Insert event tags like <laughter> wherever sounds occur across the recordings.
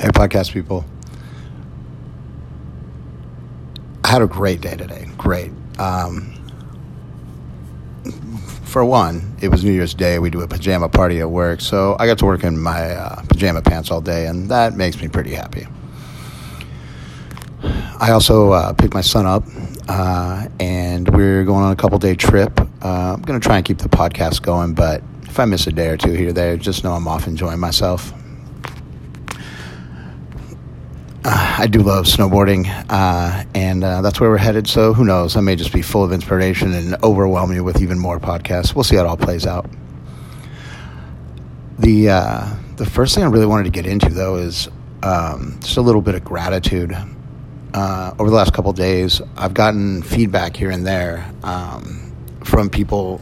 Hey, podcast people. I had a great day today. Great. Um, for one, it was New Year's Day. We do a pajama party at work, so I got to work in my uh, pajama pants all day, and that makes me pretty happy. I also uh, picked my son up, uh, and we're going on a couple day trip. Uh, I'm going to try and keep the podcast going, but if I miss a day or two here or there, just know I'm off enjoying myself. Uh, I do love snowboarding, uh, and uh, that's where we're headed. So who knows? I may just be full of inspiration and overwhelm you with even more podcasts. We'll see how it all plays out. The uh, the first thing I really wanted to get into though is um, just a little bit of gratitude. Uh, over the last couple days, I've gotten feedback here and there um, from people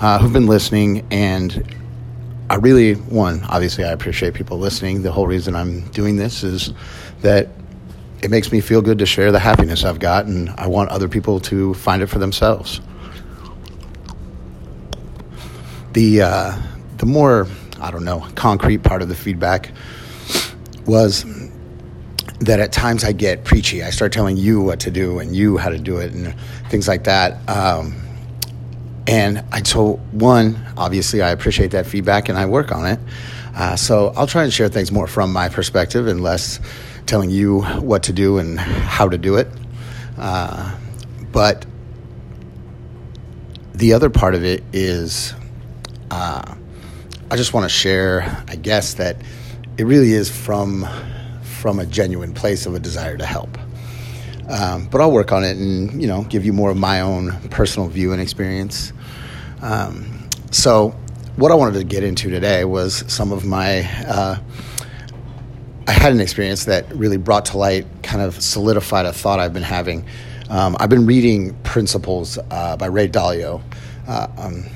uh, who've been listening, and I really, one, obviously, I appreciate people listening. The whole reason I'm doing this is that it makes me feel good to share the happiness I've got, and I want other people to find it for themselves. The uh, the more I don't know concrete part of the feedback was that at times I get preachy. I start telling you what to do and you how to do it and things like that. Um, and I told one, obviously, I appreciate that feedback and I work on it. Uh, so I'll try and share things more from my perspective and less telling you what to do and how to do it. Uh, but the other part of it is, uh, I just want to share, I guess, that it really is from from a genuine place of a desire to help. Um, but I'll work on it and you know give you more of my own personal view and experience. Um, so, what I wanted to get into today was some of my. Uh, I had an experience that really brought to light, kind of solidified a thought I've been having. Um, I've been reading Principles uh, by Ray Dalio. Uh, um,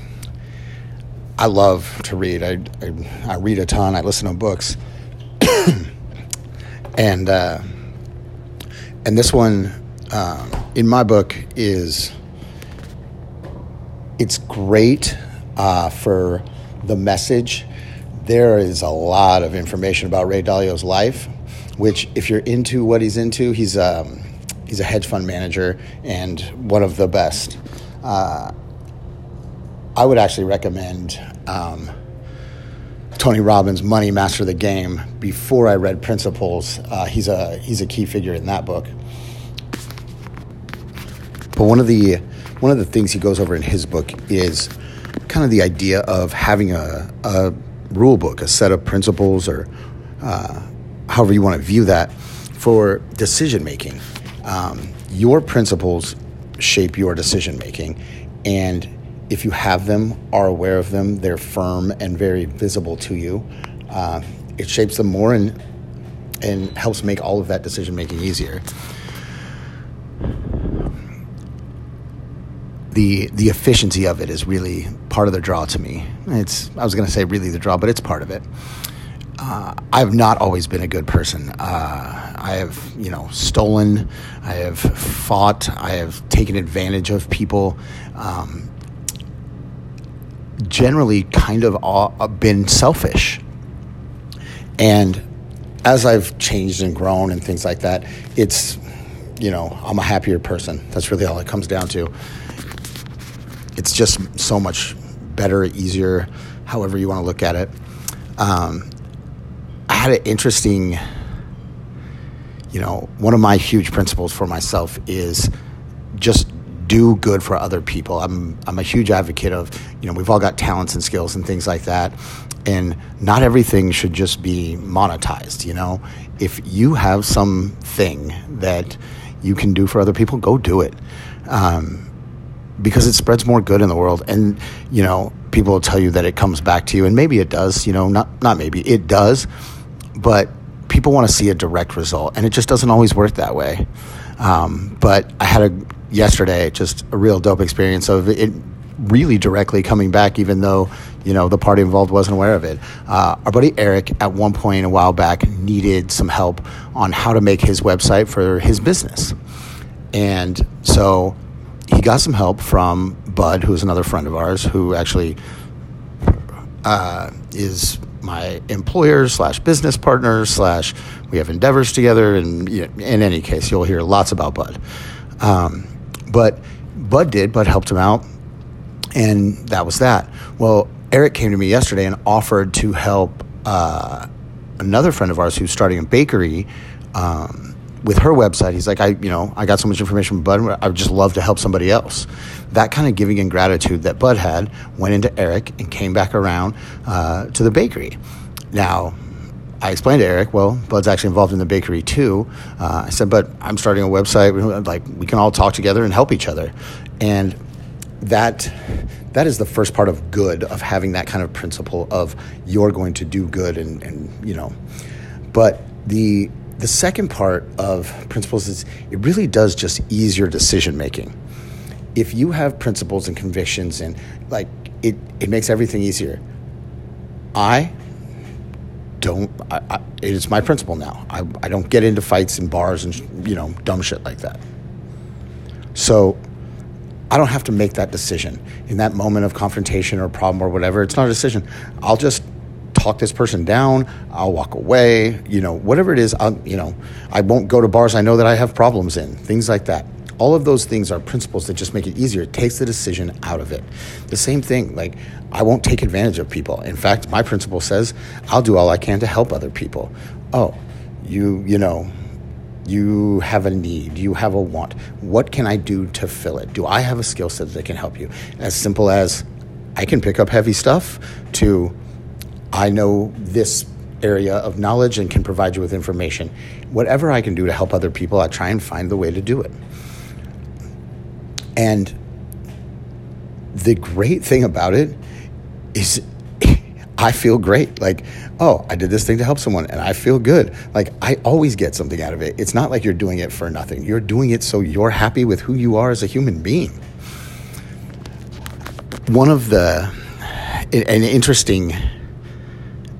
I love to read. I, I, I, read a ton. I listen to books, <coughs> and uh, and this one um, in my book is it's great uh, for the message. There is a lot of information about Ray Dalio's life, which, if you're into what he's into, he's um, he's a hedge fund manager and one of the best. Uh, I would actually recommend um, Tony Robbins' Money Master the Game before I read Principles. Uh, he's a he's a key figure in that book. But one of the one of the things he goes over in his book is kind of the idea of having a, a rule book, a set of principles, or uh, however you want to view that for decision making. Um, your principles shape your decision making, and if you have them, are aware of them, they're firm and very visible to you. Uh, it shapes them more and and helps make all of that decision making easier. The the efficiency of it is really part of the draw to me. It's I was going to say really the draw, but it's part of it. Uh, I've not always been a good person. Uh, I have, you know, stolen. I have fought. I have taken advantage of people. Um, generally, kind of all, been selfish. And as I've changed and grown and things like that, it's, you know, I'm a happier person. That's really all it comes down to it's just so much better, easier, however you want to look at it. Um, I had an interesting, you know, one of my huge principles for myself is just do good for other people. I'm I'm a huge advocate of, you know, we've all got talents and skills and things like that. And not everything should just be monetized, you know. If you have something that you can do for other people, go do it. Um, because it spreads more good in the world. And, you know, people will tell you that it comes back to you, and maybe it does, you know, not, not maybe, it does, but people want to see a direct result, and it just doesn't always work that way. Um, but I had a, yesterday, just a real dope experience of it really directly coming back, even though, you know, the party involved wasn't aware of it. Uh, our buddy Eric, at one point a while back, needed some help on how to make his website for his business. And so he got some help from Bud, who's another friend of ours, who actually uh, is my employer slash business partner slash we have endeavors together. And you know, in any case, you'll hear lots about Bud. Um, but Bud did. Bud helped him out, and that was that. Well, Eric came to me yesterday and offered to help uh, another friend of ours who's starting a bakery. Um, with her website, he's like, I, you know, I got so much information from Bud. I would just love to help somebody else. That kind of giving and gratitude that Bud had went into Eric and came back around uh, to the bakery. Now, I explained to Eric, well, Bud's actually involved in the bakery too. Uh, I said, but I'm starting a website. Like we can all talk together and help each other, and that that is the first part of good of having that kind of principle of you're going to do good and, and you know. But the the second part of principles is it really does just ease your decision making. If you have principles and convictions and like it, it makes everything easier. I don't, I, I, it is my principle now. I, I don't get into fights and bars and, you know, dumb shit like that. So I don't have to make that decision in that moment of confrontation or problem or whatever. It's not a decision. I'll just talk this person down. I'll walk away. You know, whatever it is, I'll, you know, I won't go to bars I know that I have problems in, things like that. All of those things are principles that just make it easier. It takes the decision out of it. The same thing, like, I won't take advantage of people. In fact, my principle says I'll do all I can to help other people. Oh, you, you know, you have a need, you have a want. What can I do to fill it? Do I have a skill set that can help you? As simple as I can pick up heavy stuff to I know this area of knowledge and can provide you with information. Whatever I can do to help other people, I try and find the way to do it. And the great thing about it is <laughs> I feel great. Like, oh, I did this thing to help someone and I feel good. Like, I always get something out of it. It's not like you're doing it for nothing. You're doing it so you're happy with who you are as a human being. One of the, an interesting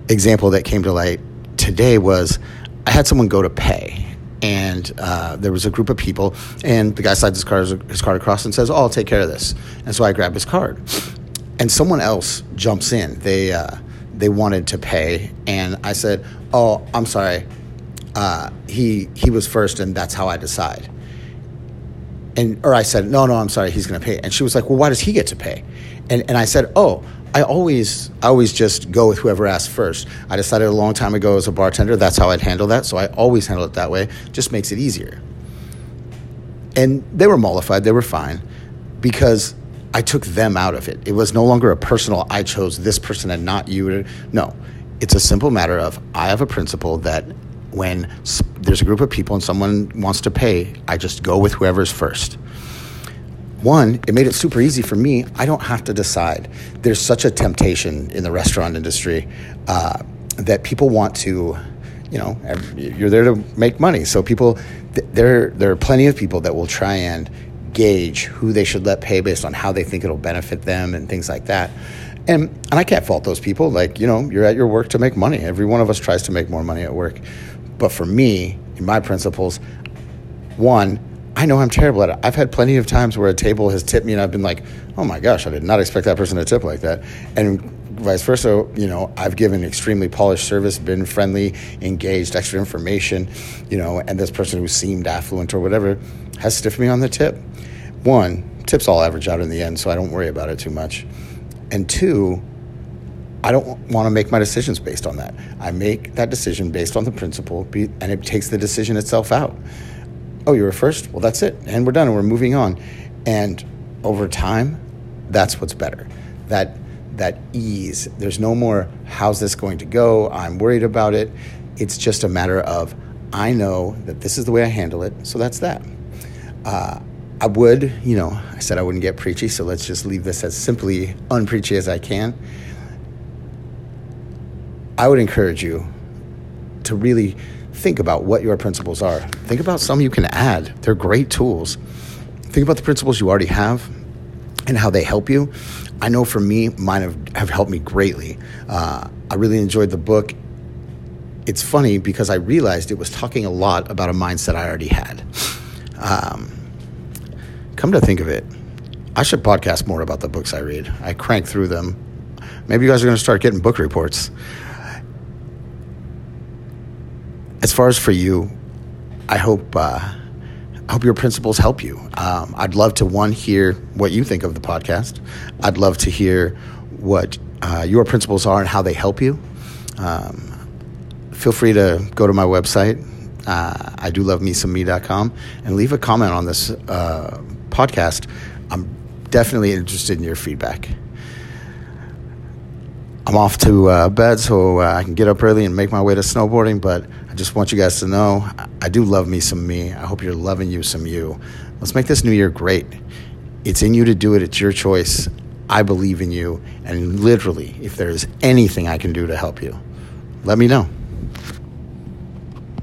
example that came to light today was I had someone go to pay, and uh, there was a group of people, and the guy slides his card, his card across and says, "Oh, I'll take care of this." And so I grab his card, and someone else jumps in. They uh, they wanted to pay, and I said, "Oh, I'm sorry. Uh, he he was first, and that's how I decide." And or I said, "No, no, I'm sorry. He's going to pay." And she was like, "Well, why does he get to pay?" And and I said, "Oh." I always, I always just go with whoever asks first. I decided a long time ago as a bartender that's how I'd handle that, so I always handle it that way. Just makes it easier. And they were mollified, they were fine, because I took them out of it. It was no longer a personal, I chose this person and not you. No, it's a simple matter of I have a principle that when there's a group of people and someone wants to pay, I just go with whoever's first one, it made it super easy for me. I don't have to decide. There's such a temptation in the restaurant industry uh, that people want to, you know, you're there to make money. So people, there, there are plenty of people that will try and gauge who they should let pay based on how they think it'll benefit them and things like that. And, and I can't fault those people. Like, you know, you're at your work to make money. Every one of us tries to make more money at work. But for me, in my principles, one, I know I'm terrible at it. I've had plenty of times where a table has tipped me and I've been like, oh my gosh, I did not expect that person to tip like that. And vice versa, you know, I've given extremely polished service, been friendly, engaged, extra information, you know, and this person who seemed affluent or whatever has stiffed me on the tip. One, tips all average out in the end, so I don't worry about it too much. And two, I don't want to make my decisions based on that. I make that decision based on the principle, and it takes the decision itself out oh, you were first? Well, that's it. And we're done and we're moving on. And over time, that's what's better. That that ease. There's no more how's this going to go? I'm worried about it. It's just a matter of I know that this is the way I handle it, so that's that. Uh, I would, you know, I said I wouldn't get preachy, so let's just leave this as simply unpreachy as I can. I would encourage you to really think about what your principles are. Think about some you can add. They're great tools. Think about the principles you already have and how they help you. I know for me, mine have, have helped me greatly. Uh, I really enjoyed the book. It's funny because I realized it was talking a lot about a mindset I already had. Um, come to think of it, I should podcast more about the books I read. I crank through them. Maybe you guys are going to start getting book reports. As far as for you, I hope uh, I hope your principles help you. Um, I'd love to one hear what you think of the podcast. I'd love to hear what uh, your principles are and how they help you. Um, feel free to go to my website. Uh, I do love me some me.com and leave a comment on this uh, podcast. I'm definitely interested in your feedback. I'm off to uh, bed so uh, I can get up early and make my way to snowboarding, but I just want you guys to know I do love me some me. I hope you're loving you some you. Let's make this new year great. It's in you to do it, it's your choice. I believe in you, and literally, if there is anything I can do to help you, let me know.